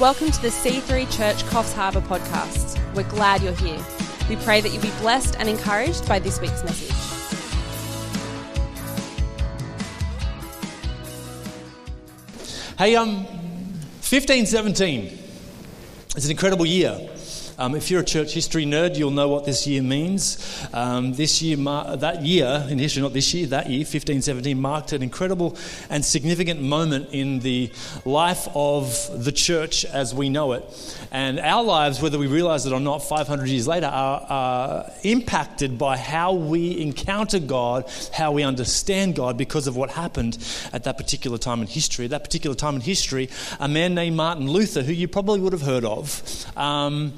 Welcome to the C3 Church Coffs Harbour podcast. We're glad you're here. We pray that you'll be blessed and encouraged by this week's message. Hey, um, 15, 17. It's an incredible year. Um, if you're a church history nerd, you'll know what this year means. Um, this year, mar- that year in history, not this year, that year, 1517, marked an incredible and significant moment in the life of the church as we know it. And our lives, whether we realize it or not, 500 years later, are, are impacted by how we encounter God, how we understand God because of what happened at that particular time in history. At that particular time in history, a man named Martin Luther, who you probably would have heard of, um,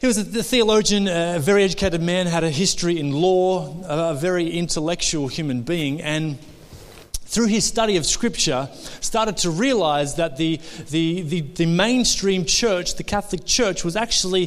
he was a theologian, a very educated man, had a history in law, a very intellectual human being, and through his study of Scripture, started to realize that the, the, the, the, mainstream church, the Catholic Church, was actually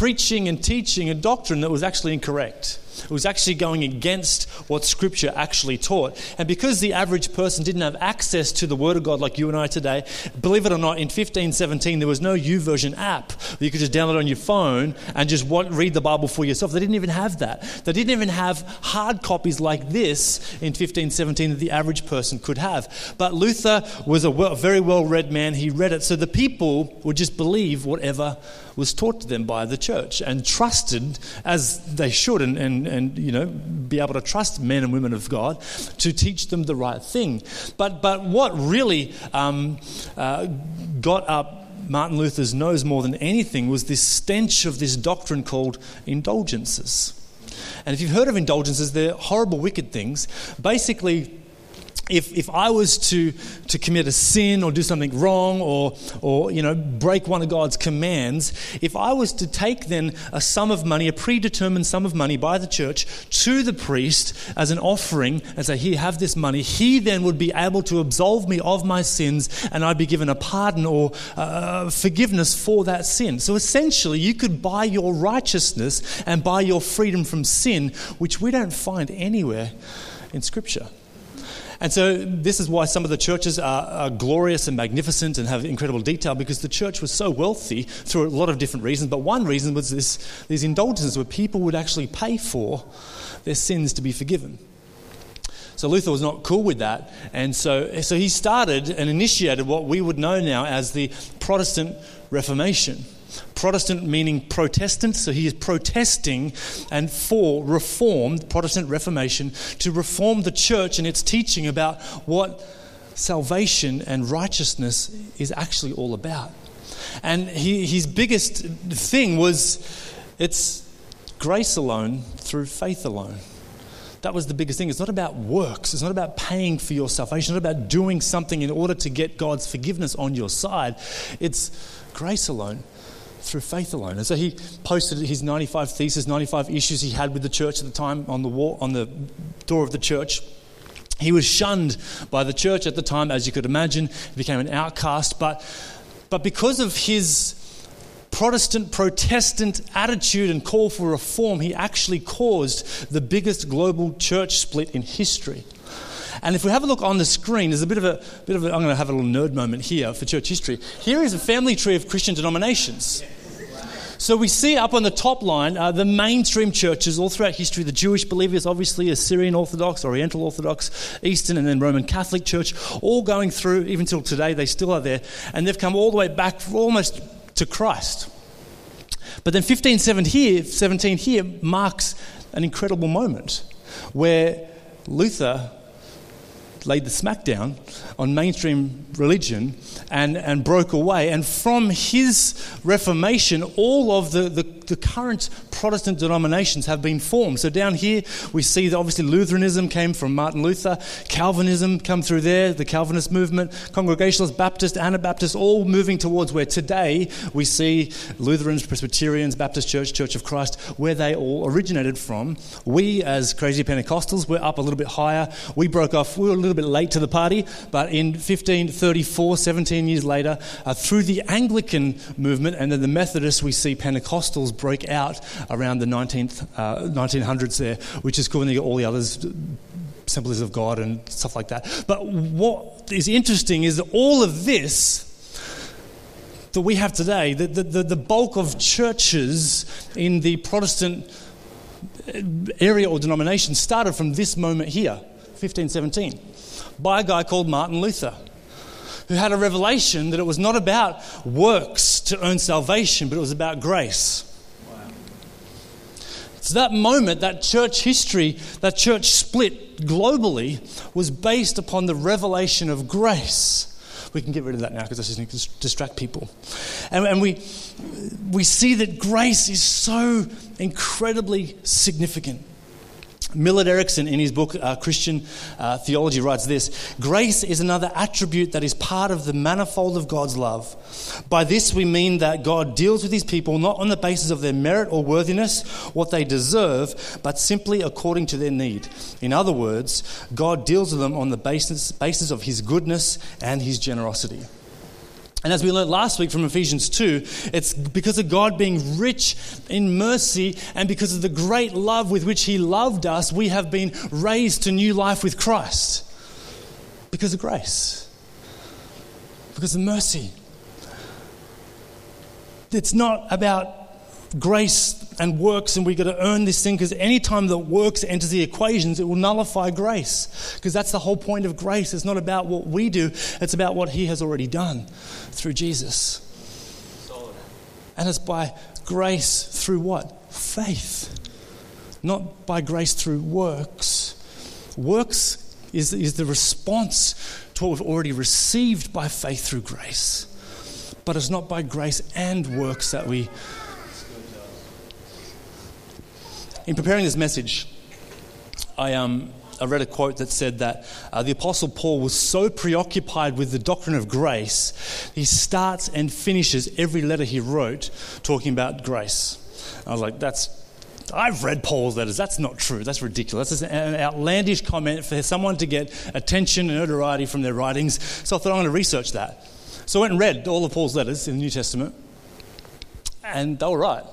preaching and teaching a doctrine that was actually incorrect. It was actually going against what Scripture actually taught. And because the average person didn't have access to the Word of God like you and I today, believe it or not, in 1517 there was no YouVersion app you could just download on your phone and just read the Bible for yourself. They didn't even have that. They didn't even have hard copies like this in 1517 that the average person could have. But Luther was a very well read man. He read it. So the people would just believe whatever was taught to them by the church and trusted as they should and, and, and you know be able to trust men and women of God to teach them the right thing. But, but what really um, uh, got up Martin Luther's nose more than anything was this stench of this doctrine called indulgences. And if you've heard of indulgences, they're horrible, wicked things. Basically, if, if I was to, to commit a sin or do something wrong or, or you know, break one of God's commands, if I was to take then a sum of money, a predetermined sum of money by the church to the priest as an offering and say, Here, have this money, he then would be able to absolve me of my sins and I'd be given a pardon or uh, forgiveness for that sin. So essentially, you could buy your righteousness and buy your freedom from sin, which we don't find anywhere in Scripture. And so, this is why some of the churches are, are, glorious and magnificent and have incredible detail because the church was so wealthy through a lot of different reasons. But one reason was this, these indulgences where people would actually pay for their sins to be forgiven. So Luther was not cool with that. And so, so he started and initiated what we would know now as the Protestant Reformation. Protestant meaning Protestant, so he is protesting and for reformed Protestant Reformation to reform the church and its teaching about what salvation and righteousness is actually all about. And he, his biggest thing was it's grace alone through faith alone. That was the biggest thing. It's not about works. It's not about paying for your salvation. It's not about doing something in order to get God's forgiveness on your side. It's grace alone through faith alone. And so he posted his 95 theses, 95 issues he had with the church at the time on the wall, on the door of the church. He was shunned by the church at the time, as you could imagine. He became an outcast. But, but because of his Protestant, Protestant attitude and call for reform, he actually caused the biggest global church split in history. And if we have a look on the screen, there's a bit of a bit of a, I'm going to have a little nerd moment here for church history. Here is a family tree of Christian denominations. So we see up on the top line uh, the mainstream churches all throughout history the Jewish believers, obviously, Assyrian Orthodox, Oriental Orthodox, Eastern, and then Roman Catholic Church, all going through, even till today, they still are there. And they've come all the way back almost to Christ. But then 1517 here, 17 here marks an incredible moment where Luther laid the smackdown on mainstream religion and, and broke away. And from his Reformation, all of the, the, the, current Protestant denominations have been formed. So down here, we see that obviously Lutheranism came from Martin Luther, Calvinism come through there, the Calvinist movement, Congregationalist, Baptist, Anabaptist, all moving towards where today we see Lutherans, Presbyterians, Baptist Church, Church of Christ, where they all originated from. We, as crazy Pentecostals, we're up a little bit higher. We broke off, we were little bit late to the party, but in 1534, 17 years later, uh, through the Anglican movement and then the Methodists, we see Pentecostals break out around the 19th, uh, 1900s there, which is cool. And all the others, Assemblies of God and stuff like that. But what is interesting is that all of this that we have today. The, the, the, the bulk of churches in the Protestant area or denomination started from this moment here, 1517, by a guy called Martin Luther, who had a revelation that it was not about works to earn salvation, but it was about grace. So that moment, that church history, that church split globally was based upon the revelation of grace. We can get rid of that now because that's just going to distract people. And, and we, we see that grace is so incredibly significant. Millard Erickson, in his book uh, Christian uh, Theology, writes this Grace is another attribute that is part of the manifold of God's love. By this, we mean that God deals with his people not on the basis of their merit or worthiness, what they deserve, but simply according to their need. In other words, God deals with them on the basis, basis of his goodness and his generosity. And as we learned last week from Ephesians 2, it's because of God being rich in mercy and because of the great love with which He loved us, we have been raised to new life with Christ. Because of grace, because of mercy. It's not about grace and works and we've got to earn this thing because anytime that works enters the equations, it will nullify grace. Because that's the whole point of grace. It's not about what we do, it's about what He has already done through Jesus. And it's by grace through what? Faith. Not by grace through works. Works is, is the response to what we've already received by faith through grace. But it's not by grace and works that we In preparing this message, I, um, I read a quote that said that uh, the Apostle Paul was so preoccupied with the doctrine of grace, he starts and finishes every letter he wrote talking about grace. I was like, that's I've read Paul's letters. That's not true. That's ridiculous. That's an outlandish comment for someone to get attention and notoriety from their writings. So I thought I'm going to research that. So I went and read all of Paul's letters in the New Testament, and they were right.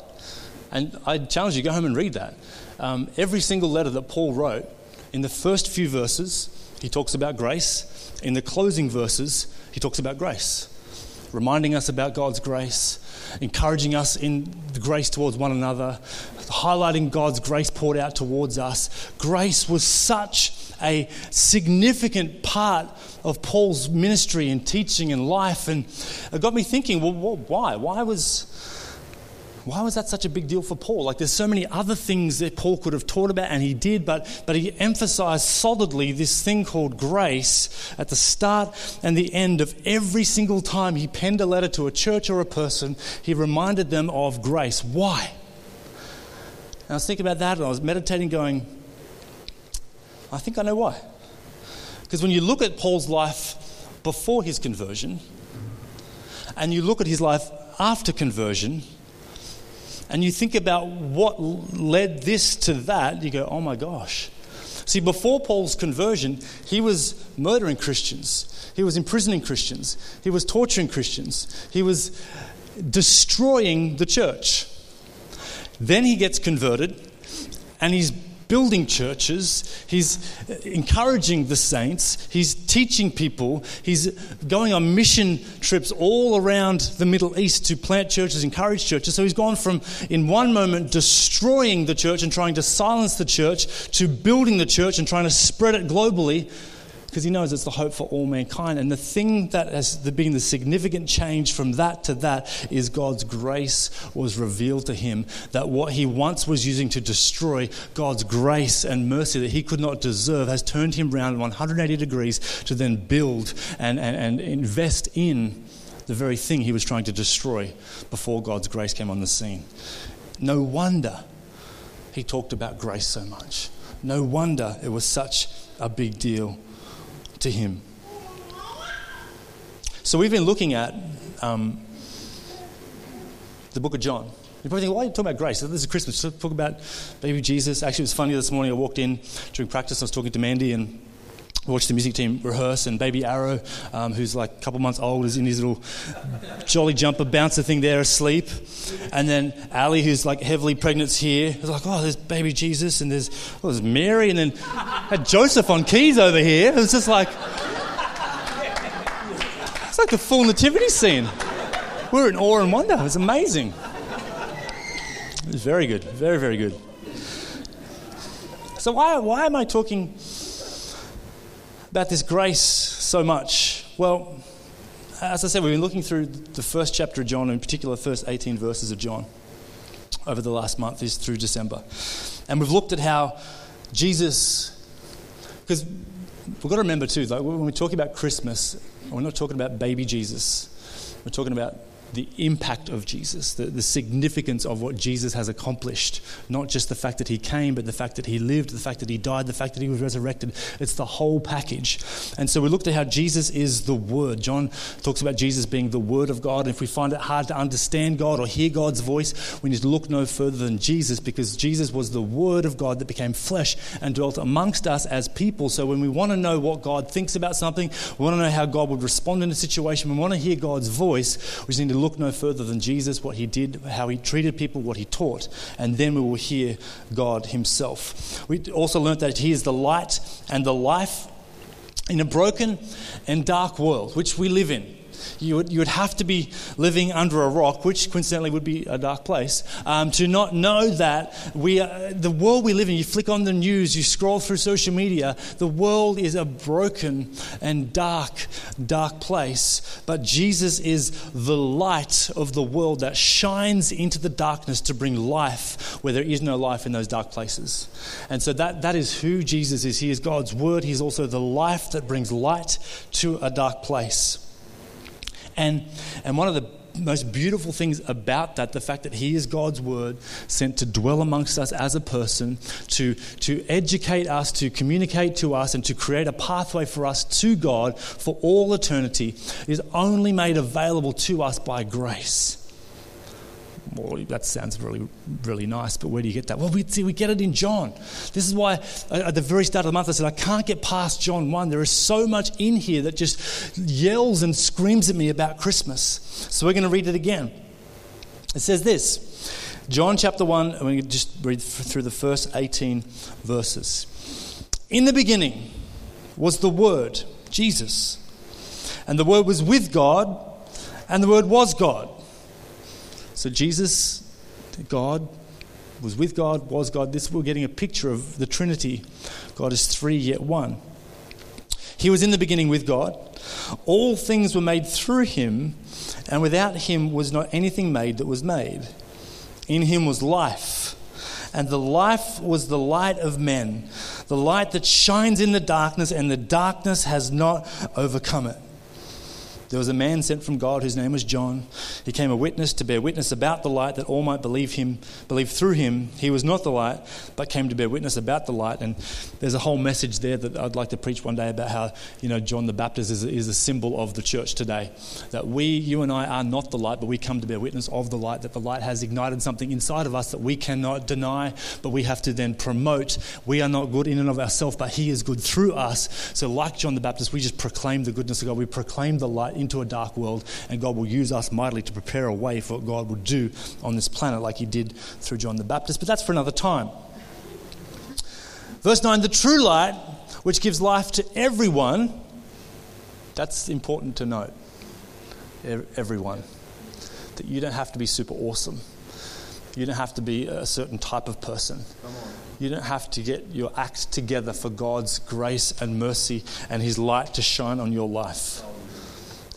And I challenge you, go home and read that. Um, every single letter that Paul wrote, in the first few verses, he talks about grace. In the closing verses, he talks about grace, reminding us about God's grace, encouraging us in the grace towards one another, highlighting God's grace poured out towards us. Grace was such a significant part of Paul's ministry and teaching and life, and it got me thinking, well, why? Why was why was that such a big deal for Paul? Like, there's so many other things that Paul could have taught about, and he did, but, but he emphasized solidly this thing called grace at the start and the end of every single time he penned a letter to a church or a person, he reminded them of grace. Why? And I was thinking about that, and I was meditating, going, I think I know why. Because when you look at Paul's life before his conversion, and you look at his life after conversion, and you think about what led this to that, you go, oh my gosh. See, before Paul's conversion, he was murdering Christians, he was imprisoning Christians, he was torturing Christians, he was destroying the church. Then he gets converted and he's building churches, he's encouraging the saints, he's teaching people, he's going on mission trips all around the Middle East to plant churches, encourage churches. So he's gone from, in one moment, destroying the church and trying to silence the church to building the church and trying to spread it globally because he knows it's the hope for all mankind. And the thing that has been the significant change from that to that is God's grace was revealed to him. That what he once was using to destroy, God's grace and mercy that he could not deserve, has turned him around 180 degrees to then build and, and, and invest in the very thing he was trying to destroy before God's grace came on the scene. No wonder he talked about grace so much. No wonder it was such a big deal to Him. So we've been looking at um, the book of John. You probably think, why are you talking about grace? This is Christmas. Talk about baby Jesus. Actually, it was funny this morning. I walked in during practice. I was talking to Mandy and watched the music team rehearse, and baby Arrow, um, who's like a couple months old, is in his little jolly jumper bouncer thing there asleep. And then Ali, who's like heavily pregnant, is here. It's like, oh, there's baby Jesus, and there's, oh, there's Mary, and then had Joseph on keys over here. It was just like, it's like the full nativity scene. we were in awe and wonder. It was amazing. It was very good. Very, very good. So, why, why am I talking about this grace so much? Well, as I said, we've been looking through the first chapter of John, in particular, the first 18 verses of John over the last month, is through December. And we've looked at how Jesus, because we've got to remember too, like when we're talking about Christmas, we're not talking about baby Jesus. We're talking about the impact of Jesus, the, the significance of what Jesus has accomplished. Not just the fact that he came, but the fact that he lived, the fact that he died, the fact that he was resurrected. It's the whole package. And so we looked at how Jesus is the Word. John talks about Jesus being the Word of God. And if we find it hard to understand God or hear God's voice, we need to look no further than Jesus because Jesus was the Word of God that became flesh and dwelt amongst us as people. So when we want to know what God thinks about something, we want to know how God would respond in a situation, we want to hear God's voice, we just need to look no further than Jesus, what he did, how he treated people, what he taught, and then we will hear God himself. We also learned that he is the light and the life in a broken and dark world which we live in you would, you would have to be living under a rock, which coincidentally would be a dark place, um, to not know that we are, the world we live in, you flick on the news, you scroll through social media, the world is a broken and dark, dark place. But Jesus is the light of the world that shines into the darkness to bring life where there is no life in those dark places. And so that, that is who Jesus is. He is God's word. He's also the life that brings light to a dark place. And, and one of the most beautiful things about that, the fact that He is God's Word sent to dwell amongst us as a person, to, to educate us, to communicate to us, and to create a pathway for us to God for all eternity, is only made available to us by grace well, that sounds really, really nice, but where do you get that? Well, we, see, we get it in John. This is why uh, at the very start of the month I said, I can't get past John 1. There is so much in here that just yells and screams at me about Christmas. So we're going to read it again. It says this John chapter 1, and we just read through the first 18 verses. In the beginning was the Word, Jesus. And the Word was with God, and the Word was God. So Jesus, God, was with God, was God. This we're getting a picture of the Trinity. God is three yet one. He was in the beginning with God. All things were made through him, and without him was not anything made that was made. In him was life, and the life was the light of men, the light that shines in the darkness, and the darkness has not overcome it. There was a man sent from God whose name was John. He came a witness to bear witness about the light that all might believe him, believe through him. He was not the light, but came to bear witness about the light. And there's a whole message there that I'd like to preach one day about how, you know, John the Baptist is, is a symbol of the church today. That we, you and I, are not the light, but we come to bear witness of the light, that the light has ignited something inside of us that we cannot deny, but we have to then promote. We are not good in and of ourselves, but he is good through us. So like John the Baptist, we just proclaim the goodness of God. We proclaim the light into a dark world, and God will use us mightily to prepare a way for what God will do on this planet, like He did through John the Baptist. But that's for another time. Verse 9 the true light, which gives life to everyone, that's important to note. Everyone. That you don't have to be super awesome. You don't have to be a certain type of person. You don't have to get your act together for God's grace and mercy and His light to shine on your life.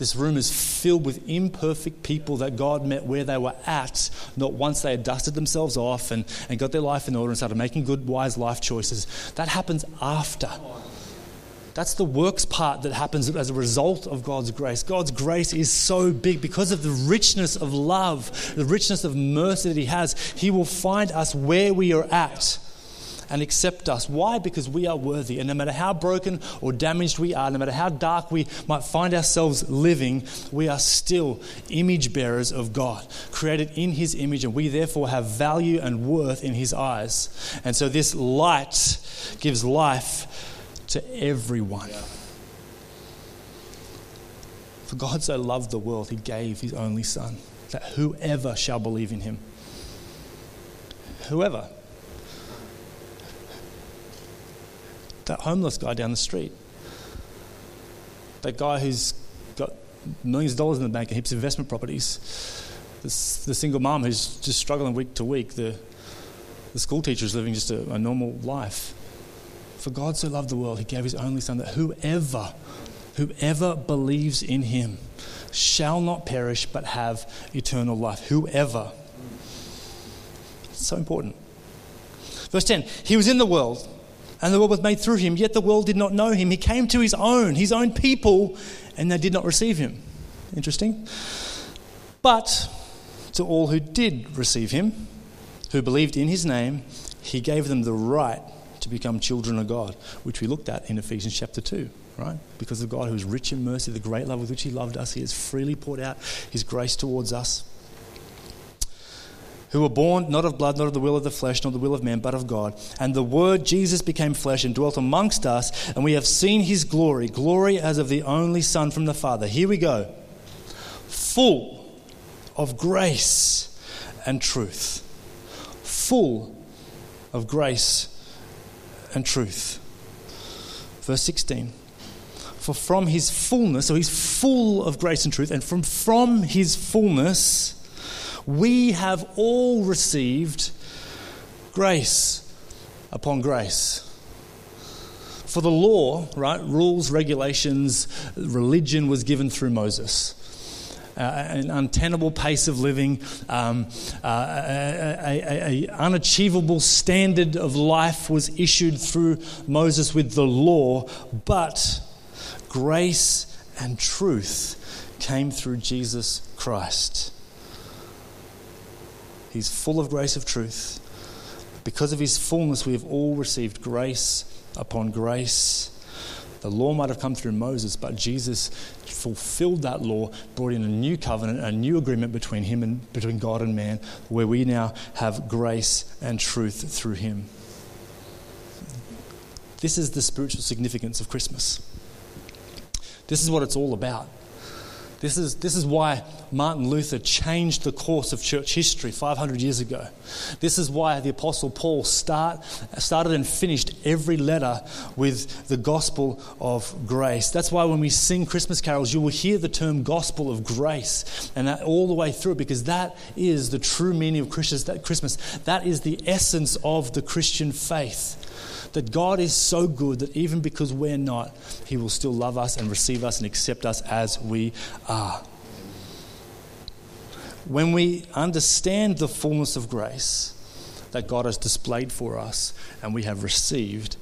This room is filled with imperfect people that God met where they were at, not once they had dusted themselves off and, and got their life in order and started making good, wise life choices. That happens after. That's the works part that happens as a result of God's grace. God's grace is so big because of the richness of love, the richness of mercy that He has. He will find us where we are at and accept us. Why? Because we are worthy. And no matter how broken or damaged we are, no matter how dark we might find ourselves living, we are still image bearers of God, created in His image, and we therefore have value and worth in His eyes. And so this light gives life to everyone. For God so loved the world, He gave His only Son, that whoever shall believe in Him, whoever that homeless guy down the street, that guy who's got millions of dollars in the bank and heaps of investment properties. The, single mom who's just struggling week to week. The, the school teacher is living just a, a normal life. For God so loved the world, he gave his only son that whoever, whoever believes in him shall not perish but have eternal life. Whoever. It's so important. Verse 10 He was in the world, and the world was made through him, yet the world did not know him. He came to his own, his own people, and they did not receive him. Interesting. But to all who did receive him, who believed in his name, he gave them the right to become children of God, which we looked at in Ephesians chapter 2, right? Because of God who is rich in mercy, the great love with which he loved us, he has freely poured out his grace towards us who were born not of blood, not of the will of the flesh, nor the will of man, but of God. And the Word Jesus became flesh and dwelt amongst us, and we have seen his glory, glory as of the only Son from the Father. Here we go. Full of grace and truth. Full of grace and truth. Verse 16. For from his fullness, so he's full of grace and truth, and from, from his fullness, we have all received grace upon grace. For the law, right, rules, regulations, religion was given through Moses. Uh, an untenable pace of living, um, uh, a, unachievable standard of life was issued through Moses with the law, but grace and truth came through Jesus Christ. He's full of grace of truth. Because of his fullness, we have all received grace upon grace. The law might have come through Moses, but Jesus fulfilled that law, brought in a new covenant, a new agreement between him and between God and man, where we now have grace and truth through him. This is the spiritual significance of Christmas. This is what it's all about. This is, this is why Martin Luther changed the course of church history 500 years ago. This is why the Apostle Paul start, started and finished every letter with the gospel of grace. That's why when we sing Christmas carols, you will hear the term gospel of grace and that all the way through because that is the true meaning of Christmas. That is the essence of the Christian faith that God is so good that even because we're not, He will still love us and receive us and accept us as we are. When we understand the fullness of grace that God has displayed for us and we have received,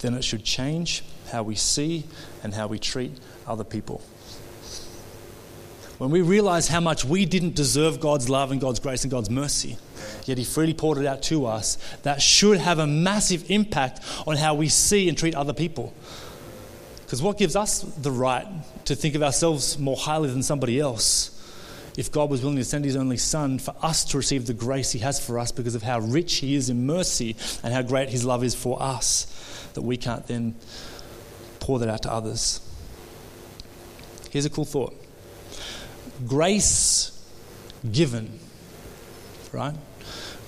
then it should change how we see and how we treat other people when we realize how much we didn't deserve God's love and God's grace and God's mercy, yet He freely poured it out to us, that should have a massive impact on how we see and treat other people. Because what gives us the right to think of ourselves more highly than somebody else? If God was willing to send His only Son for us to receive the grace He has for us because of how rich He is in mercy and how great His love is for us, that we can't then pour that out to others. Here's a cool thought grace given, right?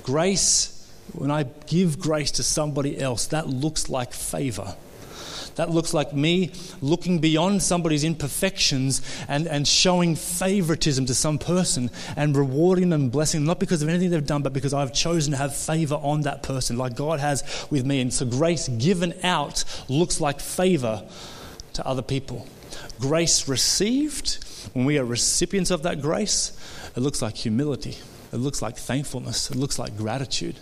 Grace, when I give grace to somebody else, that looks like favor. That looks like me looking beyond somebody's imperfections and, and showing favoritism to some person and rewarding them, blessing them, not because of anything they've done, but because I've chosen to have favor on that person, like God has with me. And so grace given out looks like favor to other people. Grace received when we are recipients of that grace, it looks like humility, it looks like thankfulness, it looks like gratitude.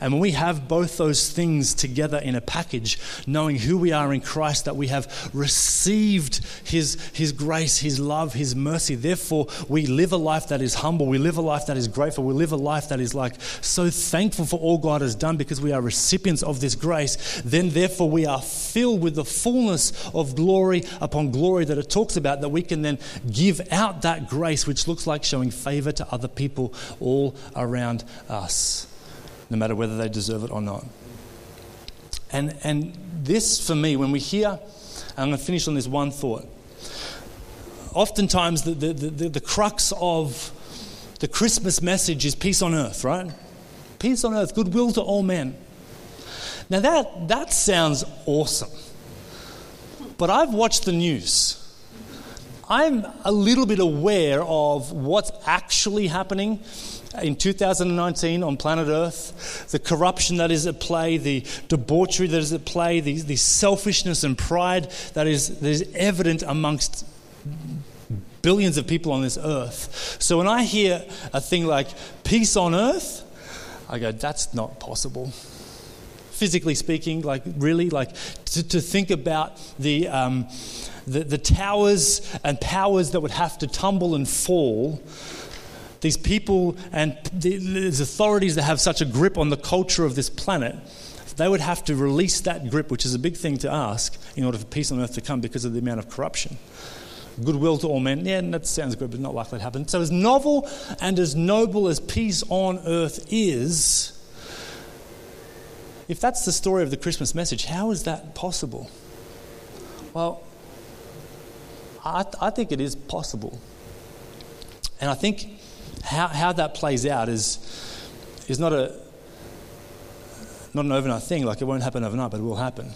And when we have both those things together in a package, knowing who we are in Christ, that we have received His, His grace, His love, His mercy, therefore we live a life that is humble, we live a life that is grateful, we live a life that is like so thankful for all God has done because we are recipients of this grace, then therefore we are filled with the fullness of glory upon glory that it talks about, that we can then give out that grace, which looks like showing favor to other people all around us no matter whether they deserve it or not. And, and this, for me, when we hear, I'm going to finish on this one thought. Oftentimes, the, the, the, the crux of the Christmas message is peace on earth, right? Peace on earth, goodwill to all men. Now, that, that sounds awesome. But I've watched the news. I'm a little bit aware of what's actually happening in 2019 on planet Earth, the corruption that is at play, the debauchery that is at play, the, the selfishness and pride that is, that is evident amongst billions of people on this earth. So when I hear a thing like peace on earth, I go, that's not possible. Physically speaking, like really, like to, to think about the, um, the, the towers and powers that would have to tumble and fall these people and these authorities that have such a grip on the culture of this planet, they would have to release that grip, which is a big thing to ask, in order for peace on earth to come because of the amount of corruption. Goodwill to all men, yeah, that sounds good, but not likely to happen. So, as novel and as noble as peace on earth is, if that's the story of the Christmas message, how is that possible? Well, I, I think it is possible. And I think how, how that plays out is, is not, a, not an overnight thing, like it won't happen overnight, but it will happen.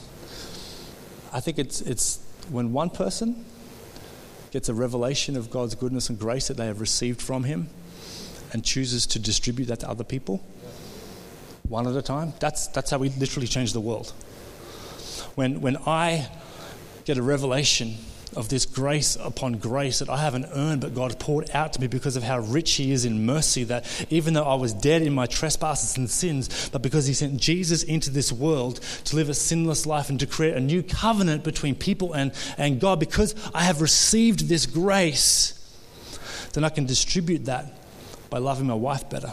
I think it's, it's when one person gets a revelation of God's goodness and grace that they have received from Him and chooses to distribute that to other people, one at a time, that's, that's how we literally change the world. When, when I get a revelation of this grace upon grace that I haven't earned, but God poured out to me because of how rich He is in mercy. That even though I was dead in my trespasses and sins, but because He sent Jesus into this world to live a sinless life and to create a new covenant between people and, and God, because I have received this grace, then I can distribute that by loving my wife better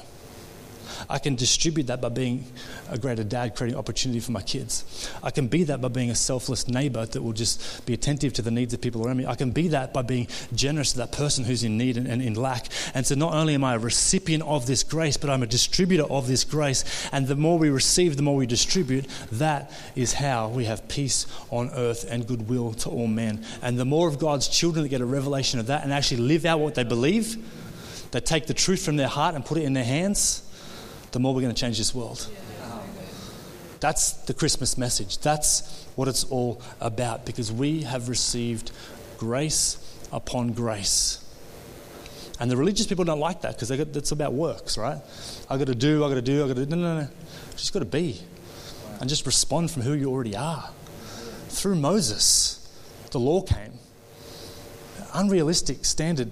I can distribute that by being a greater dad, creating opportunity for my kids. I can be that by being a selfless neighbor that will just be attentive to the needs of people around me. I can be that by being generous to that person who's in need and, and in lack. And so not only am I a recipient of this grace, but I'm a distributor of this grace. And the more we receive, the more we distribute. That is how we have peace on earth and goodwill to all men. And the more of God's children that get a revelation of that and actually live out what they believe, they take the truth from their heart and put it in their hands the more we're going to change this world. That's the Christmas message. That's what it's all about because we have received grace upon grace. And the religious people don't like that because it's about works, right? I've got to do, I've got to do, I've got to do. No, no, no. Just got to be and just respond from who you already are. Through Moses, the law came. Unrealistic standard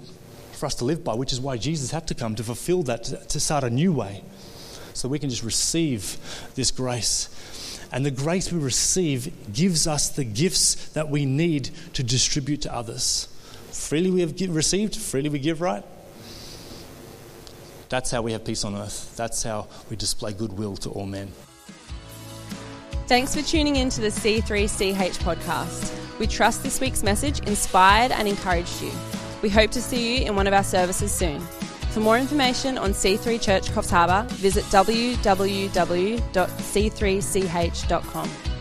for us to live by, which is why Jesus had to come to fulfill that, to start a new way so we can just receive this grace. And the grace we receive gives us the gifts that we need to distribute to others. Freely we have received, freely we give, right? That's how we have peace on earth. That's how we display goodwill to all men. Thanks for tuning in to the C3CH podcast. We trust this week's message inspired and encouraged you. We hope to see you in one of our services soon. For more information on C3 Church Coffs Harbour, visit www.c3ch.com.